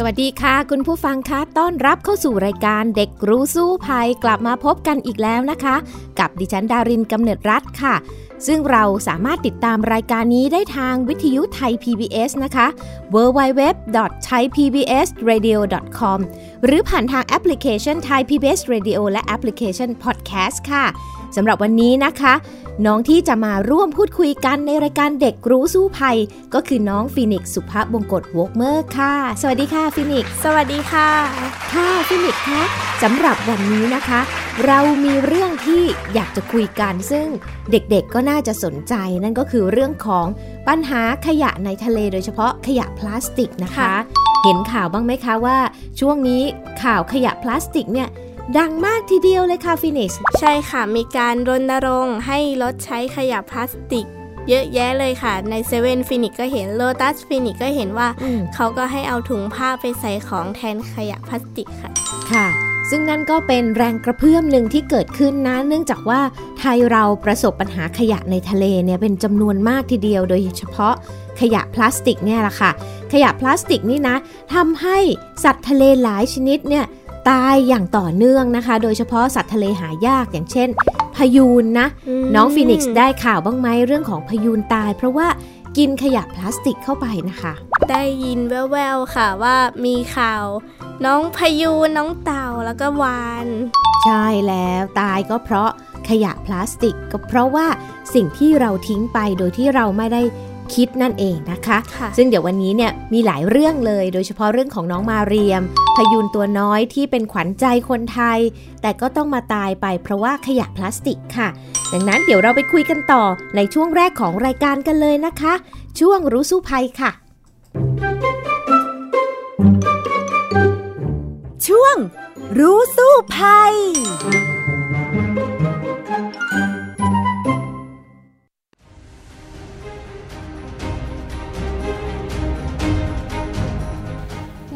สวัสดีค่ะ คุณผู้ฟังคะต้อนรับเข้าสู่รายการเด็กรู้สู้ภัยกลับมาพบกันอีกแล้วนะคะ กับดิฉันดารินกำเนิดรัฐค่ะ ซึ่งเราสามารถติดตามรายการนี้ได้ทางวิทยุไทย PBS นะคะ www.thaipbsradio.com หรือผ่านทางแอปพลิเคชัน Thai PBS Radio และแอปพลิเคชัน Podcast ค่ะ สำหรับวันนี้นะคะ น้องที่จะมาร่วมพูดคุยกันในรายการเด็กรู้สู้ภัย ก็คือน้องฟินิกซ์สุภาพบงกตวกเมอร์ค่ะ สวัสดีค่ะฟินิกซ์สวัสดีค่ะ ค่ะฟินิกซ์คะสำหรับวันนี้นะคะ เรามีเรื่องที่อยากจะคุยกันซึ่งเด็กๆก็น่าจะสนใจ นั่นก็คือเรื่องของปัญหาขยะในทะเลโดยเฉพาะขยะพลาสติกนะคะเห็นข่าวบ้างไหมคะว่า ช่วงนี้ข่าวขยะพลาสติกเนี่ย ดังมากทีเดียวเลยค่ะฟินิกซ์ใช่ค่ะ มีการรณรงค์ให้ลดใช้ขยะพลาสติกเยอะแยะเลยค่ะ ในเซเว่นฟินิกซ์ก็เห็นโลตัสฟินิกซ์ก็เห็นว่าอืมเขาก็ให้เอาถุงผ้าไปใส่ของแทนขยะพลาสติกค่ะ ค่ะ ซึ่งนั่นก็เป็นแรงกระเพื่อมหนึ่งที่เกิดขึ้นนะ เนื่องจากว่าไทยเราประสบปัญหาขยะในทะเลเนี่ยเป็นจำนวนมากทีเดียว โดยเฉพาะขยะพลาสติกเนี่ยแหละค่ะ ขยะพลาสติกนี่นะทำให้สัตว์ทะเลหลายชนิดเนี่ย ตายอย่างต่อเนื่องนะคะ โดยเฉพาะสัตว์ทะเลหายากอย่างเช่น พะยูนนะอืมน้องฟินิกซ์ได้ข่าวบ้างไหมเรื่องของพะยูนตาย เพราะว่ากินขยะพลาสติกเข้าไปนะคะ ได้ยินแว่วๆค่ะว่ามีข่าว น้องพยูนน้องเต่าแล้วก็วานใช่แล้วตายก็เพราะขยะพลาสติกก็เพราะว่าสิ่งที่เราทิ้งไปโดยที่เราไม่ได้ คิดนั่นเองนะคะค่ะซึ่งเดี๋ยววันนี้เนี่ยมีหลายเรื่องเลย โดยเฉพาะเรื่องของน้องมาเรียม พยูนตัวน้อยที่เป็นขวัญใจคนไทย แต่ก็ต้องมาตายไปเพราะว่าขยะพลาสติกค่ะ ดังนั้นเดี๋ยวเราไปคุยกันต่อในช่วงแรกของรายการกันเลยนะคะ ช่วงรู้สู้ภัยค่ะ ช่วงรู้สู้ภัย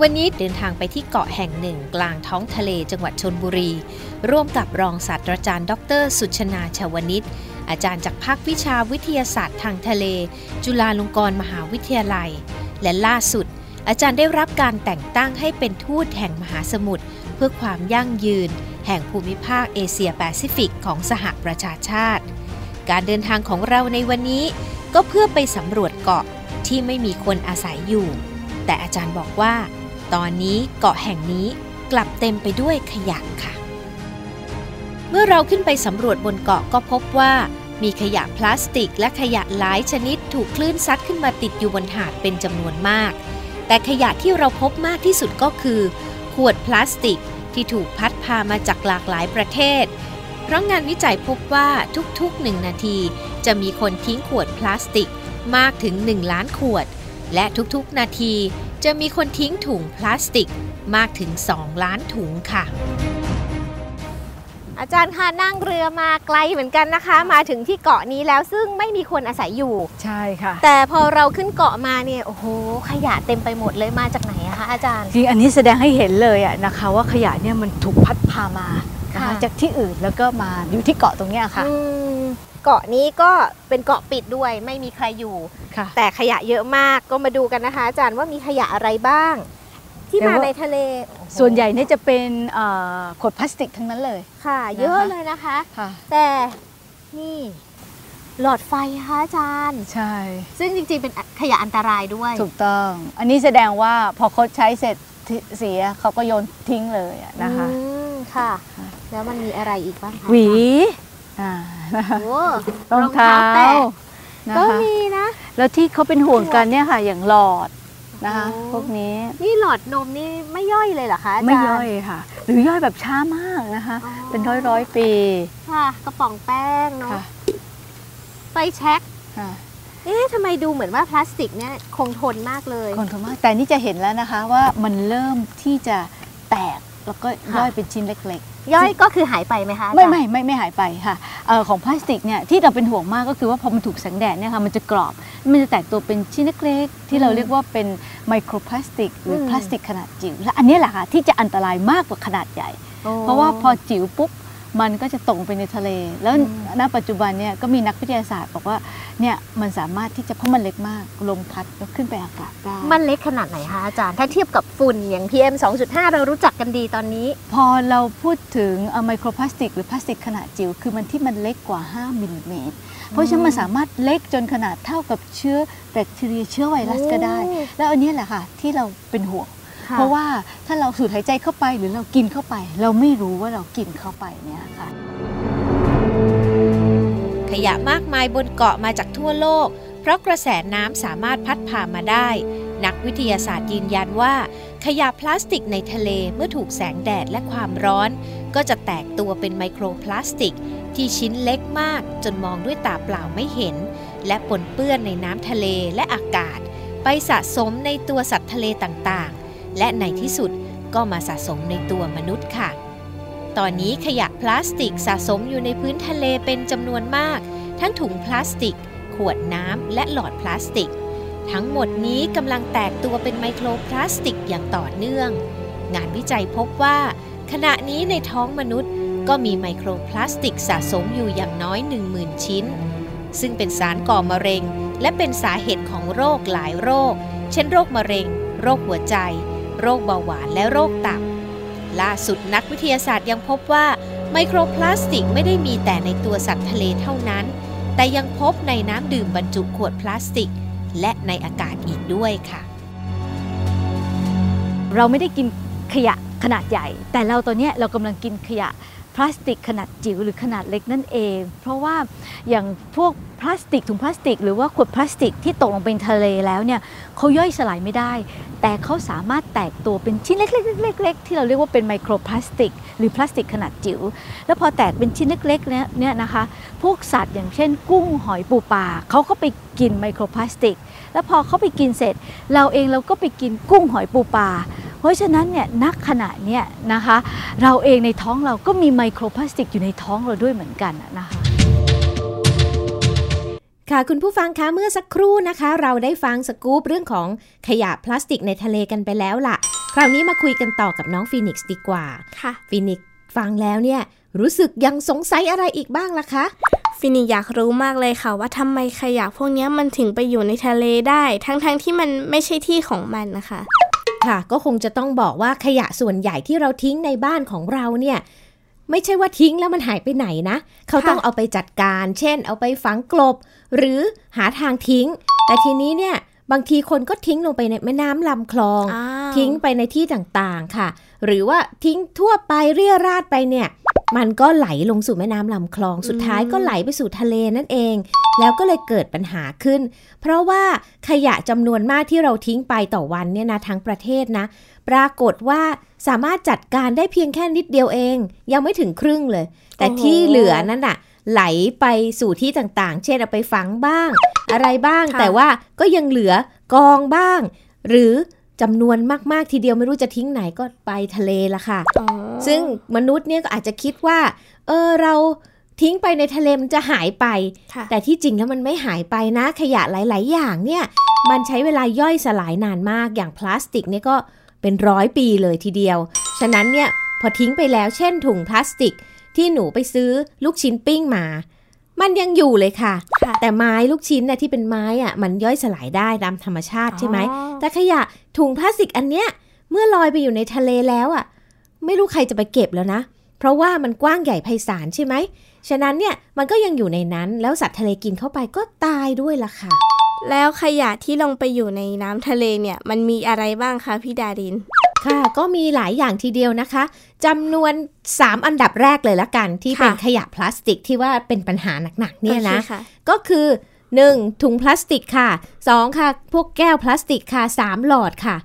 วันนี้เดินทางไปที่เกาะแห่งหนึ่งกลางท้องทะเลจังหวัดชนบุรี ร่วมกับรองศาสตราจารย์ ดร สุชนาชาวนิชอาจารย์จากภาควิชาวิทยาศาสตร์ทางทะเล จุฬาลงกรณ์มหาวิทยาลัย และล่าสุด อาจารย์ได้รับการแต่งตั้งให้เป็นทูตแห่งมหาสมุทรเพื่อความยั่งยืน แห่งภูมิภาคเอเชียแปซิฟิกของสหประชาชาติ การเดินทางของเราในวันนี้ ก็เพื่อไปสำรวจเกาะที่ไม่มีคนอาศัยอยู่ แต่อาจารย์บอกว่า ตอนนี้เกาะแห่งนี้กลับเต็มไปด้วยขยะค่ะ เมื่อเราขึ้นไปสำรวจบนเกาะก็พบว่า มีขยะพลาสติกและขยะหลายชนิดถูกคลื่นซัดขึ้นมาติดอยู่บนหาดเป็นจำนวนมาก แต่ขยะที่เราพบมากที่สุดก็คือ ขวดพลาสติกที่ถูกพัดพามาจากหลากหลายประเทศ เพราะงานวิจัยพบว่าทุกๆ1นาที จะมีคนทิ้งขวดพลาสติกมากถึง 1 ล้านขวด และทุกๆนาที จะมีคนทิ้งถุงพลาสติกมากถึง 2 ล้านถุงค่ะ อาจารย์คะนั่งเรือมาไกลเหมือนกันนะคะ มาถึงที่เกาะนี้แล้วซึ่งไม่มีคนอาศัยอยู่ ใช่ค่ะ แต่พอเราขึ้นเกาะมาเนี่ยโอ้โหขยะเต็มไปหมดเลยมาจากไหนอะคะอาจารย์จริงอันนี้แสดงให้เห็นเลยอะนะคะ ว่าขยะเนี่ยมันถูกพัดพามานะคะค่ะจากที่อื่นแล้วก็มาอยู่ที่เกาะตรงเนี้ยค่ะอืม เกาะนี้ก็เป็นเกาะปิดด้วยไม่มีใครอยู่ค่ะแต่ขยะเยอะมากก็มาดูกันนะคะ อาจารย์ว่ามีขยะอะไรบ้าง ที่แต่มาว่าในทะเลโอ้โส่วนใหญ่เนี่ยจะเป็นเอ่อขวดพลาสติกทั้งนั้นเลยค่ะ เยอะเลยนะคะค่ะแต่นี่หลอดไฟค่ะอาจารย์ ใช่ ซึ่งจริงๆเป็นขยะอันตรายด้วย ถูกต้อง อันนี้แสดงว่าพอเขาใช้เสร็จที่เสียเขาก็โยนทิ้งเลยอะนะคะอืมค่ะค่ะ แล้วมันมีอะไรอีกบ้างคะหวี อ่านะคะโอ้รองเท้าแตะนะก็คะมีนะ แล้วที่เขาเป็นห่วงกันเนี่ยค่ะ อย่างหลอดนะคะ โอ้ พวกนี้นี่หลอดนมนี่ไม่ย่อยเลยเหรอคะอาจารย์ไม่ย่อยค่ะ หรือย่อยแบบช้ามากนะคะอ๋อเป็นร้อยร้อยๆปีค่ะกระป๋องแป้งเนาะค่ะไฟแช็ก ค่ะ เอ๊ะทำไมดูเหมือนว่าพลาสติกเนี่ยคงทนมากเลย คนทนมากแต่นี่จะเห็นแล้วนะคะว่ามันเริ่มที่จะแตก แล้วก็ย่อยเป็นชิ้นเล็กย่อยก็คือหายไปไหมคะอาจารย์ไม่ไม่ไม่ไม่หายไปค่ะเออของพลาสติกเนี่ยที่เราเป็นห่วงมากก็คือว่าพอมันถูกแสงแดดเนี่ยค่ะมันจะกรอบ มันจะแตกตัวเป็นชิ้นเล็กๆ ที่เราเรียกว่าเป็นไมโครพลาสติก หรืออมพลาสติกขนาดจิ๋วและอันนี้แหละค่ะที่จะอันตรายมากกว่าขนาดใหญ่โอ้เพราะว่าพอจิ๋วปุ๊บ มันก็จะตกไปในทะเล แล้วณปัจจุบันเนี่ยก็มีนักวิทยาศาสตร์บอกว่าเนี่ยมันสามารถที่จะเพราะมันเล็กมากลมพัดแล้วขึ้นไปอากาศได้มันเล็กขนาดไหนคะอาจารย์ ถ้าเทียบกับฝุ่นอย่าง PM 2.5 เรารู้จักกันดีตอนนี้ พอเราพูดถึงไมโครพลาสติก หรือพลาสติกขนาดจิ๋วคือมันที่มันเล็กกว่า 5มิลลิเมตรเพราะฉะนั้นมันสามารถเล็กจนขนาดเท่ากับเชื้อแบคทีเรียเชื้อไวรัสก็ได้โอ้แล้วอันนี้แหละค่ะที่เราเป็นห่วงค่ เพราะว่าถ้าเราสูดหายใจเข้าไปหรือเรากินเข้าไป เราไม่รู้ว่าเรากินเข้าไปเนี่ยค่ะ ขยะมากมายบนเกาะมาจากทั่วโลก เพราะกระแสน้ำสามารถพัดพามาได้ นักวิทยาศาสตร์ยืนยันว่า ขยะพลาสติกในทะเลเมื่อถูกแสงแดดและความร้อน ก็จะแตกตัวเป็นไมโครพลาสติก ที่ชิ้นเล็กมาก จนมองด้วยตาเปล่าไม่เห็น และปนเปื้อนในน้ำทะเลและอากาศ ไปสะสมในตัวสัตว์ทะเลต่างๆ และในที่สุดก็มาสะสมในตัวมนุษย์ค่ะ ตอนนี้ขยะพลาสติกสะสมอยู่ในพื้นทะเลเป็นจำนวนมาก ทั้งถุงพลาสติก ขวดน้ำและหลอดพลาสติก ทั้งหมดนี้กำลังแตกตัวเป็นไมโครพลาสติกอย่างต่อเนื่อง งานวิจัยพบว่า ขณะนี้ในท้องมนุษย์ก็มีไมโครพลาสติกสะสมอยู่อย่างน้อย 10,000 ชิ้น ซึ่งเป็นสารก่อมะเร็ง และเป็นสาเหตุของโรคหลายโรค เช่นโรคมะเร็ง โรคหัวใจ โรคเบาหวานและโรคตับล่าสุดนักวิทยาศาสตร์ยังพบว่าไมโครพลาสติกไม่ได้มีแต่ในตัวสัตว์ทะเลเท่านั้น แต่ยังพบในน้ำดื่มบรรจุขวดพลาสติก และในอากาศอีกด้วยค่ะ เราไม่ได้กินขยะขนาดใหญ่ แต่เราตอนเนี้ยเรากำลังกินขยะพลาสติกขนาดจิ๋วหรือขนาดเล็กนั่นเอง เพราะว่าอย่างพวก พลาสติกถุงพลาสติก หรือว่าขวดพลาสติกที่ตกลงไปในทะเลแล้วเนี่ยเขาย่อยสลายไม่ได้ แต่เขาสามารถแตกตัวเป็นชิ้นเล็กๆๆๆที่เราเรียกว่าเป็นไมโครพลาสติก หรือพลาสติกขนาดจิ๋วแล้วพอแตกเป็นชิ้นเล็กๆเนี่ยนะคะ พวกสัตว์อย่างเช่น กุ้งหอยปูปลาเขาก็ไปกินไมโครพลาสติก แล้วพอเขาไปกินเสร็จ เราเองเราก็ไปกินกุ้งหอยปูปลาเพราะฉะนั้นเนี่ยนักขณะเนี่ยนะคะเราเองในท้องเราก็มีไมโครพลาสติกอยู่ในท้องเราด้วยเหมือนกันนะคะ ค่ะคุณผู้ฟังคะเมื่อสักครู่นะคะ เราได้ฟังสกู๊ปเรื่องของขยะพลาสติกในทะเลกันไปแล้วล่ะ คราวนี้มาคุยกันต่อกับน้องฟินิกซ์ดีกว่าค่ะฟินิกซ์ฟังแล้วเนี่ยรู้สึกยังสงสัยอะไรอีกบ้างล่ะคะฟินิกซ์อยากรู้มากเลยค่ะว่าทำไมขยะพวกเนี้ยมันถึงไปอยู่ในทะเลได้ ทั้งๆที่มันไม่ใช่ที่ของมันนะคะ ค่ะก็คงจะต้องบอกว่าขยะส่วนใหญ่ที่เราทิ้งในบ้านของเราเนี่ย ไม่ใช่ว่าทิ้งแล้วมันหายไปไหนนะ เขาต้องเอาไปจัดการ เช่น เอาไปฝังกลบ หรือหาทางทิ้ง แต่ทีนี้เนี่ยบางทีคนก็ทิ้งลงไปในแม่น้ำลำคลองอ้าวทิ้งไปในที่ต่างๆค่ะ หรือว่าทิ้งทั่วไปเรี่ยราดไปเนี่ย มันก็ไหลลงสู่แม่น้ำลำคลอง สุดท้ายก็ไหลไปสู่ทะเลนั่นเอง แล้วก็เลยเกิดปัญหาขึ้น เพราะว่าขยะจำนวนมากที่เราทิ้งไปต่อวันเนี่ยนะทั้งประเทศนะ ปรากฏว่าสามารถจัดการได้เพียงแค่นิดเดียวเอง ยังไม่ถึงครึ่งเลย แต่โอ้โหที่เหลือนั่นน่ะไหลไปสู่ที่ต่างๆ เช่นเอาไปฝังบ้าง อะไรบ้างค่ะแต่ว่าก็ยังเหลือกองบ้าง หรือ จำนวนมากๆทีเดียวไม่รู้จะทิ้งไหนก็ไปทะเลละค่ะอ๋อซึ่งมนุษย์เนี่ยก็อาจจะคิดว่า เออเราทิ้งไปในทะเลมันจะหายไปค่ะแต่ที่จริงแล้วมันไม่หายไปนะ ขยะหลาย ๆ อย่างเนี่ยมันใช้เวลาย่อยสลายนานมากอย่างพลาสติกเนี่ยก็เป็นร้อยปีเลยทีเดียว ฉะนั้นเนี่ยพอทิ้งไปแล้วเช่นถุงพลาสติกที่หนูไปซื้อลูกชิ้นปิ้งมา มันยังอยู่เลยค่ะค่ะ แต่ไม้ลูกชิ้นน่ะที่เป็นไม้อะมันย่อยสลายได้ตามธรรมชาติใช่ไหมอ๋อแต่ขยะถุงพลาสติกอันเนี้ยเมื่อลอยไปอยู่ในทะเลแล้วอะ ไม่รู้ใครจะไปเก็บแล้วนะ เพราะว่ามันกว้างใหญ่ไพศาลใช่ไหม ฉะนั้นเนี่ยมันก็ยังอยู่ในนั้นแล้วสัตว์ทะเลกินเข้าไปก็ตายด้วยล่ะค่ะ แล้วขยะที่ลงไปอยู่ในน้ำทะเลเนี่ย มันมีอะไรบ้างคะพี่ดาริน ค่ะ ก็มีหลายอย่างทีเดียวนะคะจำนวน 3 อันดับแรกเลยละกัน ที่เป็นค่ะขยะพลาสติกที่ว่าเป็นปัญหาหนักๆเนี่ยนะโอคค่ะก็คือ 1. ถุงพลาสติกค่ะ 2. ค่ะ พวกแก้วพลาสติกค่ะ 3. หลอดค่ะ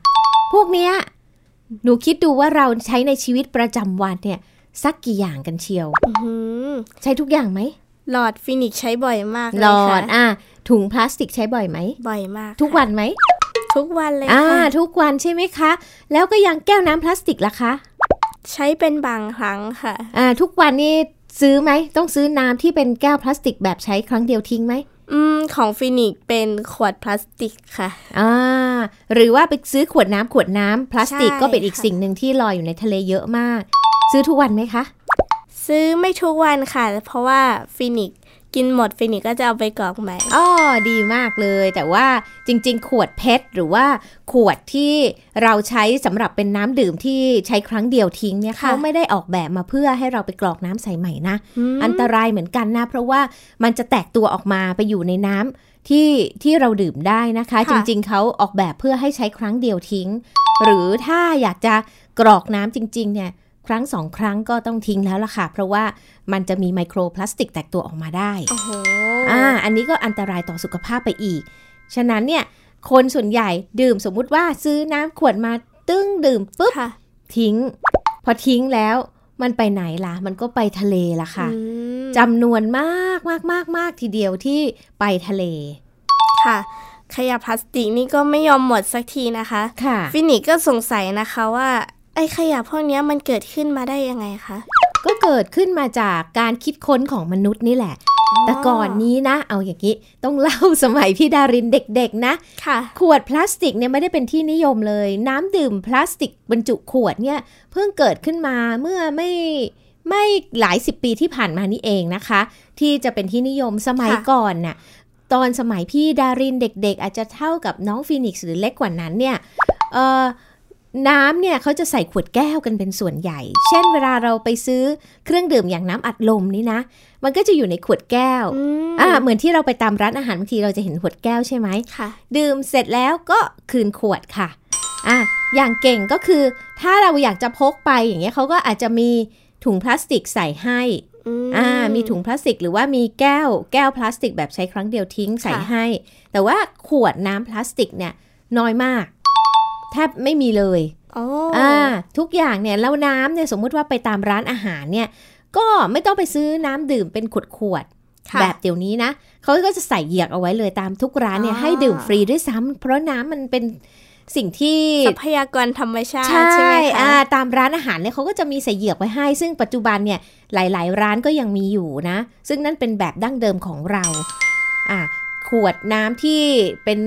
พวกเนี้ยหนูคิดดูว่าเราใช้ในชีวิตประจำวันเนี่ยสักกี่อย่างกันเชียวอื้อหือใช้ทุกอย่างไหมหลอดฟินิกซ์ใช้บ่อยมากเลยอค่ะหลอดะถุงพลาสติกใช้บ่อยไหมบ่อยมาก ทุกค่ะวันไหม ทุกวันเลยอ่าค่ะทุกวันใช่ไหมคะ แล้วก็ยังแก้วน้ำพลาสติกล่ะคะ ใช้เป็นบางครั้งค่ะอ่าทุกวันนี้ซื้อไหมต้องซื้อน้ำที่เป็นแก้วพลาสติกแบบใช้ครั้งเดียวทิ้งไหมอืมของฟินิกซ์เป็นขวดพลาสติกค่ะอ่าหรือว่าไปซื้อขวดน้ำขวดน้ำพลาสติกใช่ก็เป็นอีกค่ะสิ่งหนึ่งที่ลอยอยู่ในทะเลเยอะมาก ซื้อทุกวันไหมคะ ซื้อไม่ทุกวันค่ะ เพราะว่าฟินิกซ์ กินหมดฟินิกซ์ก็จะเอาไปกรอกใหม่อ๋อดีมากเลย แต่ว่าจริง ๆ ขวด PETชรหรือว่าขวดที่เราใช้สำหรับเป็นน้ำดื่มที่ใช้ครั้งเดียวทิ้งเนี่ยค่ะเขาไม่ได้ออกแบบมาเพื่อให้เราไปกรอกน้ำใส่ใหม่นะ มันอันตรายเหมือนกันนะ เพราะว่ามันจะแตกตัวออกมาไปอยู่ในน้ำที่ที่เราดื่มได้นะคะค่ะจริง ๆเขาออกแบบเพื่อให้ใช้ครั้งเดียวทิ้ง หรือถ้าอยากจะกรอกน้ำจริง ๆ เนี่ย ครั้งสองครั้งก็ต้องทิ้งแล้วล่ะค่ะ เพราะว่ามันจะมีไมโครพลาสติกแตกตัวออกมาได้โอ้โหอ่าอันนี้ก็อันตรายต่อสุขภาพไปอีก ฉะนั้นเนี่ยคนส่วนใหญ่ดื่มสมมุติว่าซื้อน้ำขวดมาตึ้งดื่มปุ๊บค่ะทิ้ง พอทิ้งแล้วมันไปไหนล่ะ มันก็ไปทะเลละค่ะอืมจำนวนมากมากมากมากทีเดียวที่ไปทะเล ค่ะขยะพลาสติกนี่ก็ไม่ยอมหมดสักทีนะคะ ค่ะ ฟินิกซ์ก็สงสัยนะคะว่า ไอ้ขยะพวกเนี้ยมันเกิดขึ้นมาได้ยังไงคะ ก็เกิดขึ้นมาจากการคิดค้นของมนุษย์นี่แหละ แต่ก่อนนี้นะ เอาอย่างนี้ ต้องเล่าสมัยพี่ดารินเด็กๆนะค่ะขวดพลาสติกเนี่ยไม่ได้เป็นที่นิยมเลย น้ำดื่มพลาสติกบรรจุขวดเนี่ยเพิ่งเกิดขึ้นมาเมื่อไม่ไม่หลายสิบปีที่ผ่านมานี่เองนะคะ ที่จะเป็นที่นิยมสมัยค่ะก่อนน่ะตอนสมัยพี่ดารินเด็กๆ อาจจะเท่ากับน้องฟีนิกซ์หรือเล็กกว่านั้นเนี่ยเอ่อ น้ำเนี่ยเขาจะใส่ขวดแก้วกันเป็นส่วนใหญ่ เช่นเวลาเราไปซื้อเครื่องดื่มอย่างน้ำอัดลมนี่นะ มันก็จะอยู่ในขวดแก้วอืมอ่าเหมือนที่เราไปตามร้านอาหารบางทีเราจะเห็นขวดแก้วใช่ไหมค่ะดื่มเสร็จแล้วก็คืนขวดค่ะอะอย่างเก่งก็คือ ถ้าเราอยากจะพกไปอย่างเงี้ยเขาก็อาจจะมีถุงพลาสติกใส่ให้อ่ามีถุงพลาสติกหรือว่ามีแก้วแก้วพลาสติกแบบใช้ครั้งเดียวทิ้งใส่ค่ะให้ แต่ว่าขวดน้ำพลาสติกเนี่ยน้อยมาก แทบไม่มีเลยโอ้อ่าทุกอย่างเนี่ยแล้วน้ำเนี่ยสมมุติว่าไปตามร้านอาหารเนี่ยก็ไม่ต้องไปซื้อน้ำดื่มเป็นขวดขวดๆค่ะแบบเดี๋ยวนี้นะเขาก็จะใส่เหยือกเอาไว้เลยตามทุกร้านเนี่ยอ่าให้ดื่มฟรีด้วยซ้ำเพราะน้ำมันเป็นสิ่งที่ทรัพยากรธรรมชาติ ใช่ใช่ไหมคะอ่าตามร้านอาหารเนี่ยเขาก็จะมีใส่เหยือกไว้ให้ ซึ่งปัจจุบันเนี่ยหลาย ๆ ร้านก็ยังมีอยู่นะ ซึ่งนั่นเป็นแบบดั้งเดิมของเราอ่าขวดน้ำที่เป็น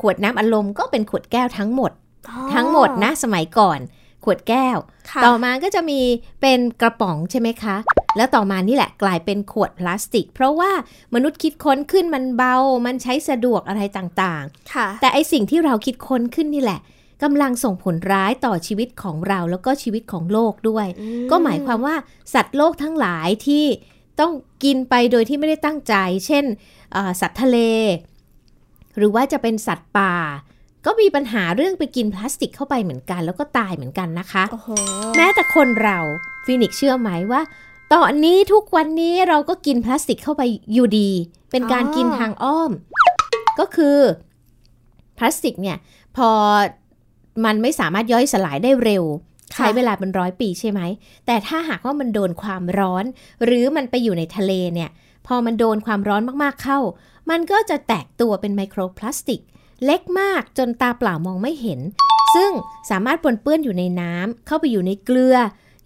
ขวดน้ำอัดลมก็เป็นขวดแก้วทั้งหมดอ๋อ ทั้งหมดนะสมัยก่อน ขวดแก้วค่ะต่อมาก็จะมีเป็นกระป๋องใช่ไหมคะ แล้วต่อมานี่แหละกลายเป็นขวดพลาสติก เพราะว่ามนุษย์คิดค้นขึ้นมันเบา มันใช้สะดวกอะไรต่างๆค่ะแต่ไอ้สิ่งที่เราคิดค้นขึ้นนี่แหละกำลังส่งผลร้ายต่อชีวิตของเราแล้วก็ชีวิตของโลกด้วยอืมก็หมายความว่าสัตว์โลกทั้งหลายที่ต้องกินไปโดยที่ไม่ได้ตั้งใจ เช่นเอ่อสัตว์ทะเล หรือว่าจะเป็นสัตว์ป่า ก็มีปัญหาเรื่องไปกินพลาสติกเข้าไปเหมือนกัน แล้วก็ตายเหมือนกันนะคะโอ้โหแม้แต่คนเราฟินิกซ์เชื่อไหมว่าตอนนี้ทุกวันนี้เราก็กินพลาสติกเข้าไปอยู่ดี เป็นการอ๋อกินทางอ้อม ก็คือพลาสติกเนี่ย พอมันไม่สามารถย่อยสลายได้เร็ว ใช้เวลาเป็นร้อยปีใช่ไหม แต่ถ้าหากว่ามันโดนความร้อน หรือมันไปอยู่ในทะเลเนี่ย พอมันโดนความร้อนมากๆเข้า มันก็จะแตกตัวเป็นไมโครพลาสติก เล็กมากจนตาเปล่ามองไม่เห็น ซึ่งสามารถปนเปื้อนอยู่ในน้ำเข้าไปอยู่ในเกลือ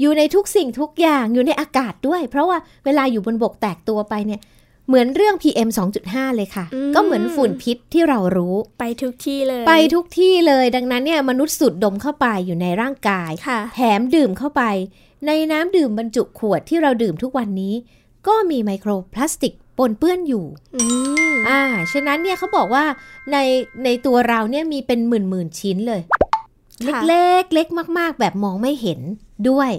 อยู่ในทุกสิ่งทุกอย่างอยู่ในอากาศด้วย เพราะว่าเวลาอยู่บนบกแตกตัวไปเนี่ยเหมือนเรื่อง PM 2.5 เลยค่ะอืมก็เหมือนฝุ่นพิษที่เรารู้ ไปทุกที่เลย ไปทุกที่เลย ดังนั้นเนี่ยมนุษย์สูดดมเข้าไปอยู่ในร่างกายค่ะแถมดื่มเข้าไป ในน้ำดื่มบรรจุขวดที่เราดื่มทุกวันนี้ ก็มีไมโครพลาสติก ปนเปื้อนอยู่อืมอ่า ฉะนั้นเนี่ยเขาบอกว่าในในตัวเราเนี่ยมีเป็นหมื่นหมื่นๆชิ้นเลยค่ะเล็กๆเล็กมาก ๆ แบบมองไม่เห็นด้วย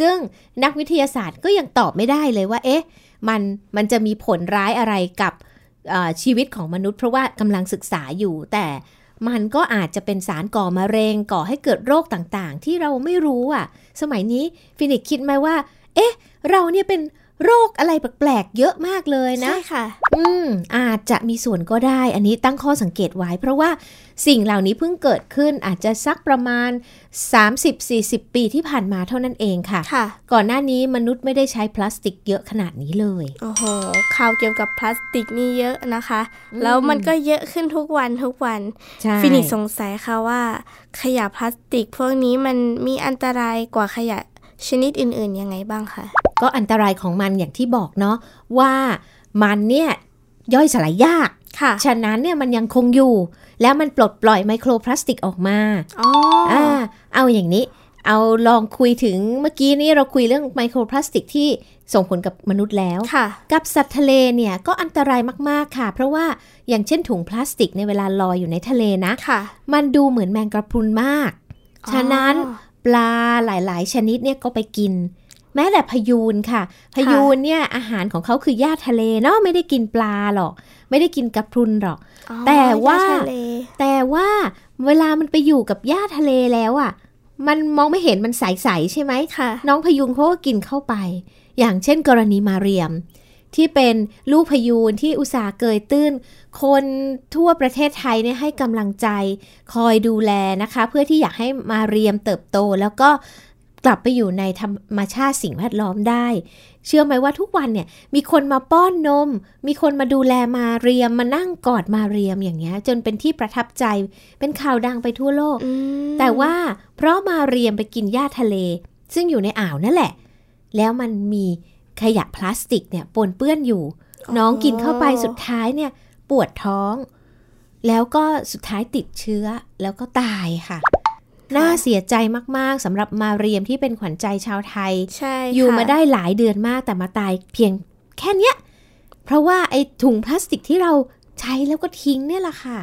ซึ่งนักวิทยาศาสตร์ก็ยังตอบไม่ได้เลยว่า เอ๊ะ มันมันจะมีผลร้ายอะไรกับเอ่อชีวิตของมนุษย์ เพราะว่ากำลังศึกษาอยู่แต่มันก็อาจจะเป็นสารก่อมะเร็งก่อให้เกิดโรคต่างๆ ที่เราไม่รู้อะ สมัยนี้ฟินิกซ์คิดไหมว่า เอ๊ะ เราเนี่ยเป็น โรคอะไรแปลกๆ เยอะมากเลยนะ ใช่ค่ะ อืม อาจจะมีส่วนก็ได้ อันนี้ตั้งข้อสังเกตไว้ เพราะว่าสิ่งเหล่านี้เพิ่งเกิดขึ้นอาจจะสักประมาณ 30-40 ปีที่ผ่านมาเท่านั้นเองค่ะค่ะ ก่อนหน้านี้มนุษย์ไม่ได้ใช้พลาสติกเยอะขนาดนี้เลย โอ้โห ข่าวเกี่ยวกับพลาสติกนี่เยอะนะคะอืมแล้วมันก็เยอะขึ้นทุกวันทุกวันใช่ฟินิกส์สงสัยค่ะว่า ขยะพลาสติกพวกนี้มันมีอันตรายกว่าขยะ ชนิดอื่นๆยังไงบ้างคะ ก็อันตรายของมันอย่างที่บอกเนาะว่ามันเนี่ยย่อยสลายยากค่ะ ฉะนั้นเนี่ยมันยังคงอยู่ แล้วมันปลดปล่อยไมโครพลาสติกออกมา อ๋อออ่าเอาอย่างนี้ เอาลองคุยถึงเมื่อกี้นี้เราคุยเรื่องไมโครพลาสติกที่ส่งผลกับมนุษย์แล้ว ค่ะ กับสัตว์ทะเลเนี่ยก็อันตรายมากๆค่ะ เพราะว่าอย่างเช่นถุงพลาสติกในเวลาลอยอยู่ในทะเลนะ ค่ะ มันดูเหมือนแมงกระพรุนมากอ๋อฉะนั้น ปลาหลายๆ ชนิดเนี่ยก็ไปกิน แม้แต่พยูนค่ะ พยูนเนี่ยอาหารของเขาคือหญ้าทะเลเนาะไม่ได้กินปลาหรอก ไม่ได้กินกระพรุนหรอกอ๋อแต่ว่าย่ทะเลแต่ว่าเวลามันไปอยู่กับหญ้าทะเลแล้วอะ่ะมันมองไม่เห็นมันใส ๆ ใช่ไหมค่ะน้องพยูนเขาก็กินเข้าไป อย่างเช่นกรณีมาเรียม ที่เป็นลูกพยูนที่อุตสาห์เกยตื้น คนทั่วประเทศไทยเนี่ยให้กำลังใจ คอยดูแลนะคะ เพื่อที่อยากให้มาเรียมเติบโต แล้วก็กลับไปอยู่ในธรรมชาติสิ่งแวดล้อมได้ เชื่อไหมว่าทุกวันเนี่ยมีคนมาป้อนนม มีคนมาดูแลมาเรียมมานั่งกอดมาเรียมอย่างเงี้ย จนเป็นที่ประทับใจเป็นข่าวดังไปทั่วโลกอืมแต่ว่าเพราะมาเรียมไปกินหญ้าทะเล ซึ่งอยู่ในอ่าวนั่นแหละ แล้วมันมี ขยะพลาสติกเนี่ยปนเปื้อนอยู่ น้องกินเข้าไปสุดท้ายเนี่ยปวดท้อง แล้วก็สุดท้ายติดเชื้อแล้วก็ตายค่ะ น่าเสียใจมากๆสำหรับมาเรียมที่เป็นขวัญใจชาวไทยใช่อยู่ค่ะมาได้หลายเดือนมากแต่มาตายเพียงแค่เนี้ย เพราะว่าไอ้ถุงพลาสติกที่เราใช้แล้วก็ทิ้งเนี่ยแหละค่ะ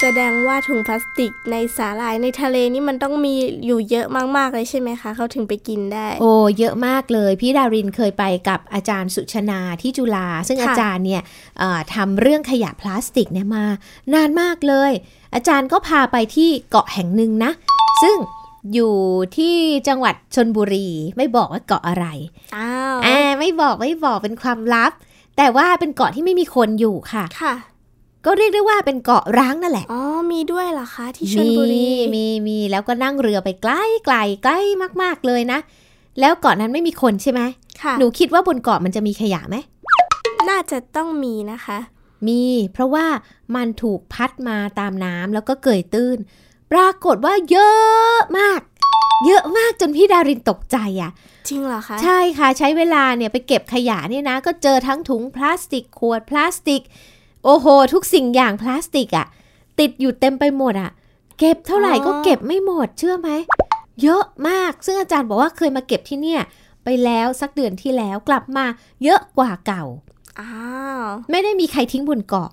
แสดงว่าถุงพลาสติกในสาหร่ายในทะเลนี่มันต้องมีอยู่เยอะมากๆเลยใช่ไหมคะ เขาถึงไปกินได้ โอ้เยอะมากเลย พี่ดารินเคยไปกับอาจารย์สุชนาที่จุฬาซึ่งค่ะอาจารย์เนี่ยเอ่อทำเรื่องขยะพลาสติกเนี่ยมานานมากเลย อาจารย์ก็พาไปที่เกาะแห่งหนึ่งนะ ซึ่งอยู่ที่จังหวัดชนบุรีไม่บอกว่าเกาะอะไรอ้าวอ่าไม่บอกไม่บอกเป็นความลับ แต่ว่าเป็นเกาะที่ไม่มีคนอยู่ค่ะค่ะ ก็เรียกได้ว่าเป็นเกาะร้างนั่นแหละ อ๋อ มีด้วยเหรอคะ ที่ชลบุรีมีมี มี แล้วก็นั่งเรือไปไกลไกลใกล้มาก ๆ เลยนะ แล้วเกาะนั้นไม่มีคนใช่ไหมค่ะ หนูคิดว่าบนเกาะมันจะมีขยะไหม น่าจะต้องมีนะคะ มี เพราะว่ามันถูกพัดมาตามน้ำแล้วก็เกยตื้น ปรากฏว่าเยอะมาก เยอะมากจนพี่ดารินตกใจอะ่ะ จริงเหรอคะ ใช่ค่ะ ใช้เวลาเนี่ยไปเก็บขยะเนี่ยนะ ก็เจอทั้งถุงพลาสติก ขวดพลาสติก โอ้โห ทุกสิ่งอย่างพลาสติกอะ่ะติดอยู่เต็มไปหมดอะ่ะเก็บเท่าไหร่ก็เก็บไม่หมดเชื่อไหม เยอะมากซึ่งอาจารย์บอกว่าเคยมาเก็บที่เนี่ย ไปแล้วสักเดือนที่แล้วกลับมาเยอะกว่าเก่าอ้าวไม่ได้มีใครทิ้งบนเกาะ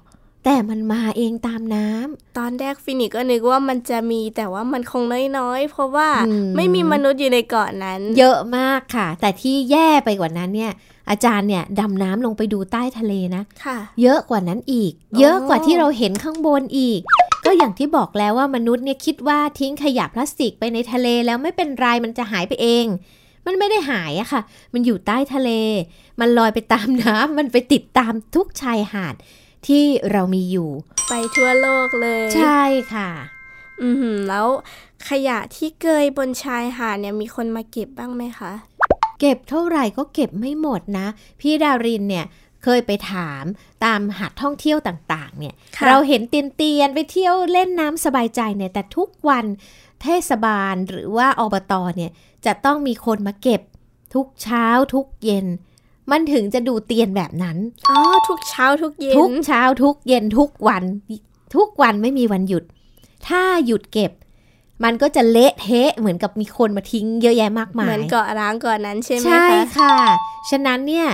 แต่มันมาเองตามน้ำตอนแรกฟินิกก็นึกว่ามันจะมีแต่ว่ามันคงน้อยๆ เพราะว่าอืมไม่มีมนุษย์อยู่ในเกาะนั้น เยอะมากค่ะ แต่ที่แย่ไปกว่านั้นเนี่ย อาจารย์เนี่ยดำน้ำลงไปดูใต้ทะเลนะค่ะเยอะกว่านั้นอีกอ๋อเยอะกว่าที่เราเห็นข้างบนอีก ก็อย่างที่บอกแล้วว่ามนุษย์เนี่ยคิดว่าทิ้งขยะพลาสติกไปในทะเลแล้วไม่เป็นไรมันจะหายไปเองมันไม่ได้หายอะค่ะ มันอยู่ใต้ทะเล มันลอยไปตามน้ำ มันไปติดตามทุกชายหาด ที่เรามีอยู่ ไปทั่วโลกเลย ใช่ค่ะ อือหือแล้วขยะที่เกยบนชายหาดเนี่ยมีคนมาเก็บบ้างไหมคะ เก็บเท่าไหร่ก็เก็บไม่หมดนะ พี่ดารินเนี่ยเคยไปถามตามหาดท่องเที่ยวต่างๆ เนี่ยค่ะเราเห็นเตียนเตียนๆไปเที่ยวเล่นน้ำสบายใจเนี่ย แต่ทุกวันเทศบาลหรือว่าอบตเนี่ย จะต้องมีคนมาเก็บทุกเช้าทุกเย็น มันถึงจะดูเตียนแบบนั้นอ๋อทุกเช้าทุกเย็น ทุกเช้าทุกเย็นทุกวัน ทุกวันไม่มีวันหยุด ถ้าหยุดเก็บ มันก็จะเละเทะเหมือนกับมีคนมาทิ้งเยอะแยะมากมาย เหมือนเกาะร้างเก่อนนั้นใช่ไหมใช่คะค่ะ ฉะนั้นเนี่ย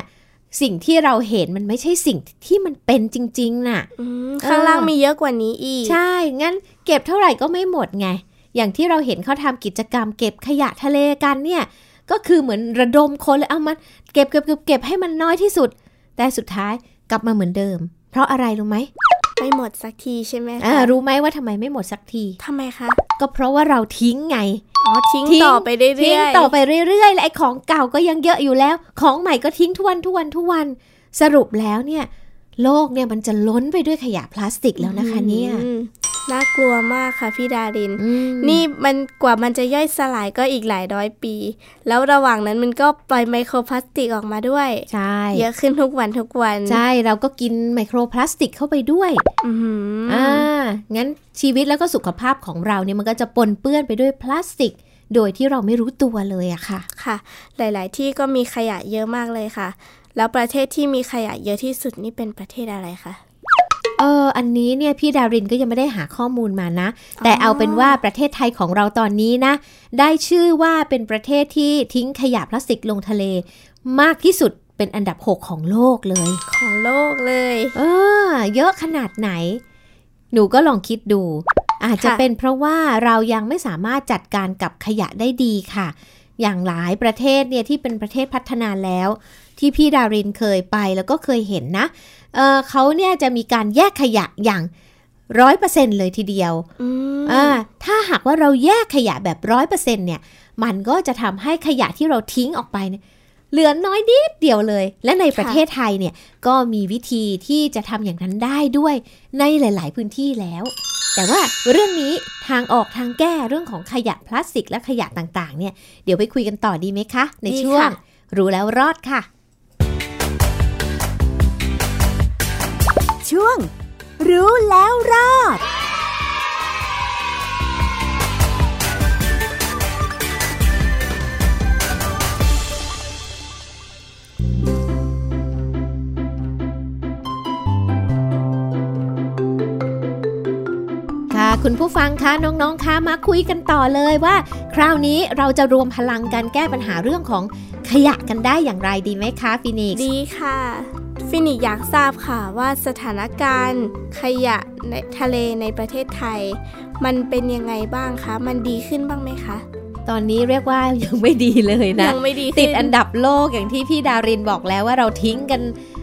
สิ่งที่เราเห็นมันไม่ใช่สิ่งที่มันเป็นจริง ๆ น่ะอืมข้างล่างมีเยอะกว่านี้อีก ใช่ งั้นเก็บเท่าไหร่ก็ไม่หมดไง อย่างที่เราเห็นเขาทำกิจกรรมเก็บขยะทะเลกันเนี่ย ก็คือเหมือนระดมคนเลยเอามาเก็บเก็บเก็บเก็บให้มันน้อยที่สุด แต่สุดท้ายกลับมาเหมือนเดิม เพราะอะไรรู้ไหมไม่หมดสักทีใช่ไหมอ่าคะรู้ไหมว่าทำไมไม่หมดสักทีทำไมคะก็เพราะว่าเราทิ้งไงอ๋อทิ้งทิ้งต่อไปเรื่อยๆทิ้งต่อไปเรื่อยๆและไอ้ของเก่าก็ยังเยอะอยู่แล้ว ของใหม่ก็ทิ้งทุกวันทุกวันทุกวัน สรุปแล้วเนี่ย โลกเนี่ยมันจะล้นไปด้วยขยะพลาสติกแล้วนะคะเนี่ยอืม น่ากลัวมากค่ะพี่ดารินอืมนี่มันกว่ามันจะย่อยสลายก็อีกหลายร้อยปี แล้วระหว่างนั้นมันก็ปล่อยไมโครพลาสติกออกมาด้วยใช่เยอะขึ้นทุกวันทุกวัน ใช่เราก็กินไมโครพลาสติกเข้าไปด้วยอือหือออ่างั้นชีวิตแล้วก็สุขภาพของเราเนี่ยมันก็จะปนเปื้อนไปด้วยพลาสติก โดยที่เราไม่รู้ตัวเลยอะค่ะค่ะ หลาย ๆ ที่ก็มีขยะเยอะมากเลยค่ะ แล้วประเทศที่มีขยะเยอะที่สุดนี่เป็นประเทศอะไรคะเออ อันนี้เนี่ยพี่ดารินก็ยังไม่ได้หาข้อมูลมานะ แต่เอาเป็นว่าประเทศไทยของเราตอนนี้นะ ได้ชื่อว่าเป็นประเทศที่ทิ้งขยะพลาสติกลงทะเล มากที่สุดเป็นอันดับ 6 ของโลกเลย ของโลกเลย เออ เยอะขนาดไหน หนูก็ลองคิดดู อาจจะค่ะเป็นเพราะว่าเรายังไม่สามารถจัดการกับขยะได้ดีค่ะ อย่างหลายประเทศเนี่ยที่เป็นประเทศพัฒนาแล้ว ที่พี่ดารินเคยไปแล้วก็เคยเห็นนะเออเขาเนี่ยจะมีการแยกขยะอย่างร้อยเปอร์เซ็นเลยทีเดียวอืมอ่าถ้าหากว่าเราแยกขยะแบบร้อยเปอร์เซ็นเนี่ย มันก็จะทำให้ขยะที่เราทิ้งออกไปเนี่ยเหลือน้อยนิดเดียวเลย และในประเทศไทยเนี่ยก็มีวิธีที่จะทำอย่างนั้นได้ด้วยในหลาย ๆ พื้นที่แล้ว แต่ว่าเรื่องนี้ทางออกทางแก้เรื่องของขยะพลาสติกและขยะต่าง ๆ เนี่ย เดี๋ยวไปคุยกันต่อดีไหมคะ ในดีช่วงค่ะรู้แล้วรอดค่ะ ช่วง รู้แล้วรอดค่ะคุณผู้ฟังคะน้องๆคะมาคุยกันต่อเลยว่า คราวนี้เราจะรวมพลังกันแก้ปัญหาเรื่องของขยะกันได้อย่างไรดีไหมคะฟินิกซ์ดีค่ะ ฟินิกซ์อยากทราบค่ะว่าสถานการณ์ขยะในทะเลในประเทศไทย มันเป็นยังไงบ้างคะ มันดีขึ้นบ้างไหมคะ ตอนนี้เรียกว่ายังไม่ดีเลยนะยังไม่ดีขึ้นติดอันดับโลกอย่างที่พี่ดารินบอกแล้วว่าเราทิ้งกัน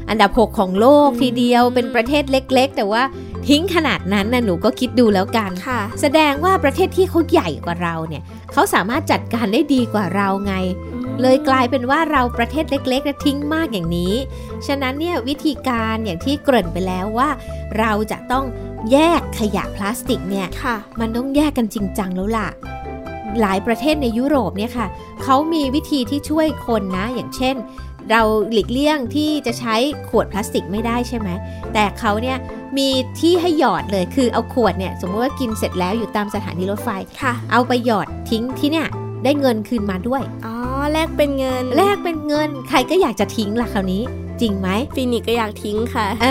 อันดับ 6 ของโลกอืมทีเดียวเป็นประเทศเล็ก ๆ แต่ว่าทิ้งขนาดนั้นนะหนูก็คิดดูแล้วกันค่ะแสดงว่าประเทศที่เขาใหญ่กว่าเราเนี่ยเขาสามารถจัดการได้ดีกว่าเราไง เลยกลายเป็นว่าเราประเทศเล็กๆและทิ้งมากอย่างนี้ ฉะนั้นเนี่ยวิธีการอย่างที่เกริ่นไปแล้วว่า เราจะต้องแยกขยะพลาสติกเนี่ยค่ะมันต้องแยกกันจริงจังแล้วล่ะ หลายประเทศในยุโรปเนี่ยค่ะเขามีวิธีที่ช่วยคนนะ อย่างเช่น เราหลีกเลี่ยงที่จะใช้ขวดพลาสติกไม่ได้ใช่ไหมแต่เขาเนี่ยมีที่ให้หยอดเลยคือเอาขวดเนี่ยสมมติว่ากินเสร็จแล้วอยู่ตามสถานีรถไฟค่ะเอาไปหยอดทิ้งที่เนี่ยได้เงินคืนมาด้วยอ๋อ แลกเป็นเงิน แลกเป็นเงิน ใครก็อยากจะทิ้งล่ะคราวนี้จริงไหมฟินิกก็อยากทิ้งค่ะ เอ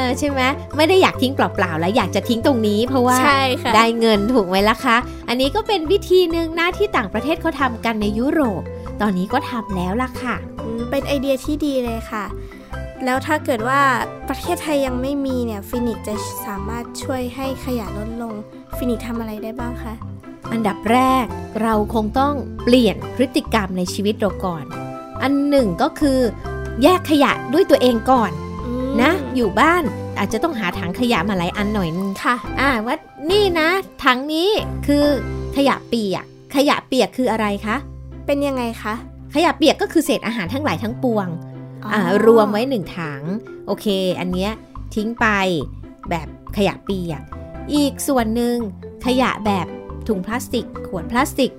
อใช่ไหมไม่ได้อยากทิ้งเปล่าๆแล้วอยากจะทิ้งตรงนี้ เพราะว่าใช่ค่ะได้เงินถูกไหมล่ะคะอันนี้ก็เป็นวิธีหนึ่งนะที่ต่างประเทศเขาทำกันในยุโรป ตอนนี้ก็ทำแล้วล่ะค่ะอืมเป็นไอเดียที่ดีเลยค่ะ แล้วถ้าเกิดว่าประเทศไทยยังไม่มีเนี่ยฟีนิกซ์จะสามารถช่วยให้ขยะลดลงฟีนิกซ์ทำอะไรได้บ้างคะ อันดับแรกเราคงต้องเปลี่ยนพฤติกรรมในชีวิตเราก่อน อันหนึ่งก็คือ แยกขยะด้วยตัวเองก่อนอืมนะ อยู่บ้านอาจจะต้องหาถังขยะมาหลายอันหน่อยนึงค่ะ อ่าว่านี่นะ ถังนี้คือขยะเปียก ขยะเปียกคืออะไรคะ เป็นยังไงคะ ขยะเปียกก็คือเศษอาหารทั้งหลายทั้งปวง อ่ารวมไว้หนึ่งถัง โอเค อันเนี้ยทิ้งไปแบบขยะเปียก อีกส่วนหนึ่งขยะแบบ ถุงพลาสติก ขวดพลาสติก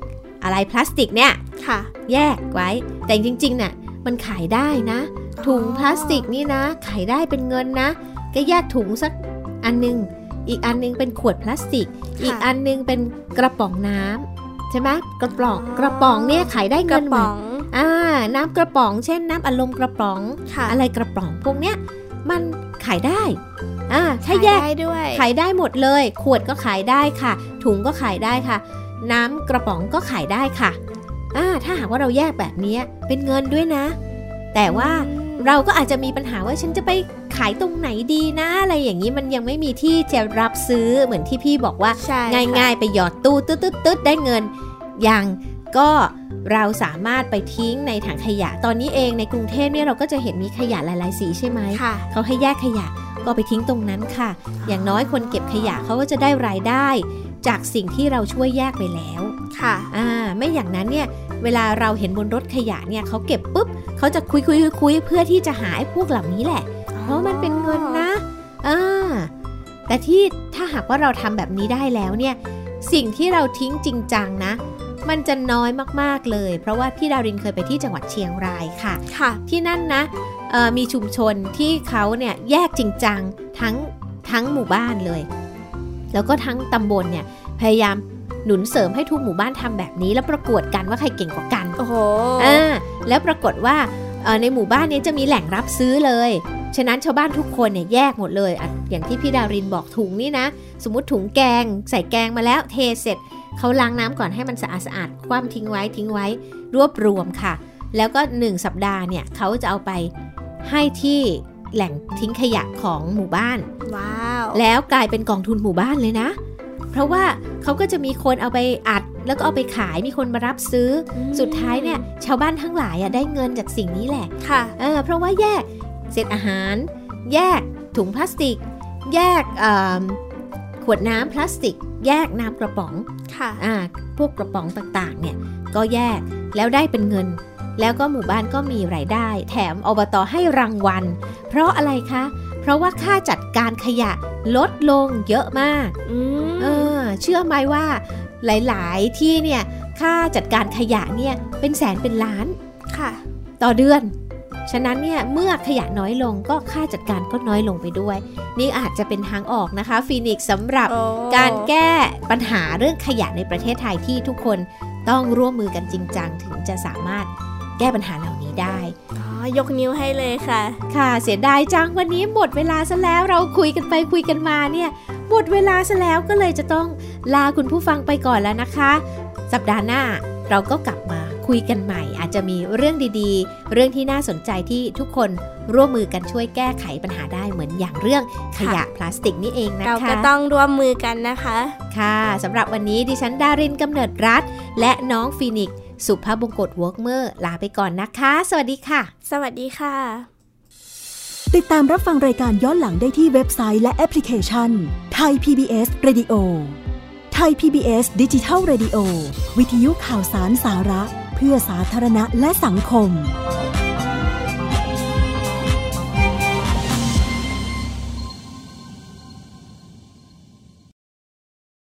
อะไรพลาสติกเนี่ยค่ะ แยกไว้ แต่จริงๆน่ะมันขายได้นะ ถุงพลาสติกนี่นะ ขายได้เป็นเงินนะ ก็แยกถุงสักอันหนึง อีกอันหนึงเป็นขวดพลาสติก อีกอันหนึงเป็นกระป๋องน้ำใช่ไหมกระป๋องอ๋อกระป๋องเนี่ยขายได้กเงิระนเหมืป๋ออนงอ่าน้ำกระป๋อง เช่น น้ำอัดลมกระป๋องค่ะอะไรกระป๋องพวกเนี้ยมันขายได้ อ่าถ้าขายแยกได้ด้วย ขายได้หมดเลย ขวดก็ขายได้ค่ะ ถุงก็ขายได้ค่ะ น้ำกระป๋องก็ขายได้ค่ะอ่าถ้าหากว่าเราแยกแบบนี้เป็นเงินด้วยนะ แต่ว่าอืมเราก็อาจจะมีปัญหาว่าฉันจะไปขายตรงไหนดีนะ อะไรอย่างนี้มันยังไม่มีที่จะรับซื้อเหมือนที่พี่บอกว่าใช่ง่ายๆ ไปหยอดตู้ตึ๊ดตึ๊ดตึ๊ดได้เงินยังก็เราสามารถไปทิ้งในถังขยะตอนนี้เองในกรุงเทพเนี่ยเราก็จะเห็นมีขยะหลาย ๆ สีใช่ไหมค่ะเขาให้แยกขยะ ก็ไปทิ้งตรงนั้นค่ะ อย่างน้อยคนเก็บขยะเขาก็จะได้รายได้ จากสิ่งที่เราช่วยแยกไปแล้วค่ะอ่าไม่อย่างนั้นเนี่ยเวลาเราเห็นบนรถขยะเนี่ยเขาเก็บปุ๊บเขาจะคุยคุยคุยคุยเพื่อที่จะหาไอ้พวกเหล่านี้แหละ เพราะมันเป็นเงินนะอ่าแต่ที่ถ้าหากว่าเราทำแบบนี้ได้แล้วเนี่ยสิ่งที่เราทิ้งจริงจังนะ มันจะน้อยมากๆเลย เพราะว่าพี่ดารินเคยไปที่จังหวัดเชียงรายค่ะค่ะ ที่นั่นนะเอ่อ มีชุมชนที่เขาเนี่ยแยกจริงจังทั้งทั้งหมู่บ้านเลย แล้วก็ทั้งตำบลเนี่ยพยายามหนุนเสริมให้ทุกหมู่บ้านทำแบบนี้ แล้วประกวดกันว่าใครเก่งกว่ากัน โอ้โหอ่าแล้วปรากฏว่าเอ่อในหมู่บ้านนี้จะมีแหล่งรับซื้อเลย ฉะนั้นชาวบ้านทุกคนเนี่ยแยกหมดเลยอะอย่างที่พี่ดารินบอกถุงนี่นะ สมมติถุงแกง ใส่แกงมาแล้วเทเสร็จเขาล้างน้ำก่อนให้มันสะอาดสะอาดๆคว่ำทิ้งไว้ทิ้งไว้ รวบรวมค่ะ แล้วก็ 1 สัปดาห์เนี่ยเขาจะเอาไป ให้ที่แหล่งทิ้งขยะของหมู่บ้าน ว้าว แล้วกลายเป็นกองทุนหมู่บ้านเลยนะ เพราะว่าเขาก็จะมีคนเอาไปอัด แล้วก็เอาไปขายมีคนมารับซื้ออมสุดท้ายเนี่ยชาวบ้านทั้งหลายอะได้เงินจากสิ่งนี้แหละ ค่ะ เออเพราะว่าแยกเศษอาหาร แยกถุงพลาสติก แยกเอิ่มขวดน้ำพลาสติก แยกน้ำกระป๋อง ค่ะ อ่า พวกกระป๋องต่างๆ เนี่ยก็แยกแล้วได้เป็นเงิน แล้วก็หมู่บ้านก็มีรายได้ แถมอบตให้รางวัล เพราะอะไรคะ เพราะว่าค่าจัดการขยะลดลงเยอะมากอืมเออ เชื่อไหมว่าหลาย ๆ ที่เนี่ยค่าจัดการขยะเนี่ยเป็นแสนเป็นล้านค่ะ ต่อเดือน ฉะนั้นเนี่ยเมื่อขยะน้อยลงก็ค่าจัดการก็น้อยลงไปด้วย นี่อาจจะเป็นทางออกนะคะฟีนิกซ์สำหรับโอ้การแก้ปัญหาเรื่องขยะในประเทศไทยที่ทุกคนต้องร่วมมือกันจริงจังถึงจะสามารถ แก้ปัญหาเหล่านี้ได้อ๋อยกนิ้วให้เลยค่ะ ค่ะ เสียดายจังวันนี้หมดเวลาซะแล้วเราคุยกันไปคุยกันมาเนี่ย หมดเวลาซะแล้วก็เลยจะต้องลาคุณผู้ฟังไปก่อนแล้วนะคะ สัปดาห์หน้าเราก็กลับมาคุยกันใหม่ อาจจะมีเรื่องดีๆ เรื่องที่น่าสนใจที่ทุกคนร่วมมือกันช่วยแก้ไขปัญหาได้เหมือนอย่างเรื่องขยะพลาสติกนี่เองนะคะ เราก็ต้องร่วมมือกันนะคะ ค่ะสำหรับวันนี้ดิฉันดารินกำเนิดรัฐและน้องฟีนิกซ์ สุภาพบงกตวอร์กเมอร์ลาไปก่อนนะคะ สวัสดีค่ะ สวัสดีค่ะ ติดตามรับฟังรายการย้อนหลังได้ที่เว็บไซต์และแอปพลิเคชันไทย PBS Radio ไทย PBS Digital Radio วิทยุข่าวสารสาระ เพื่อสาธารณะและสังคม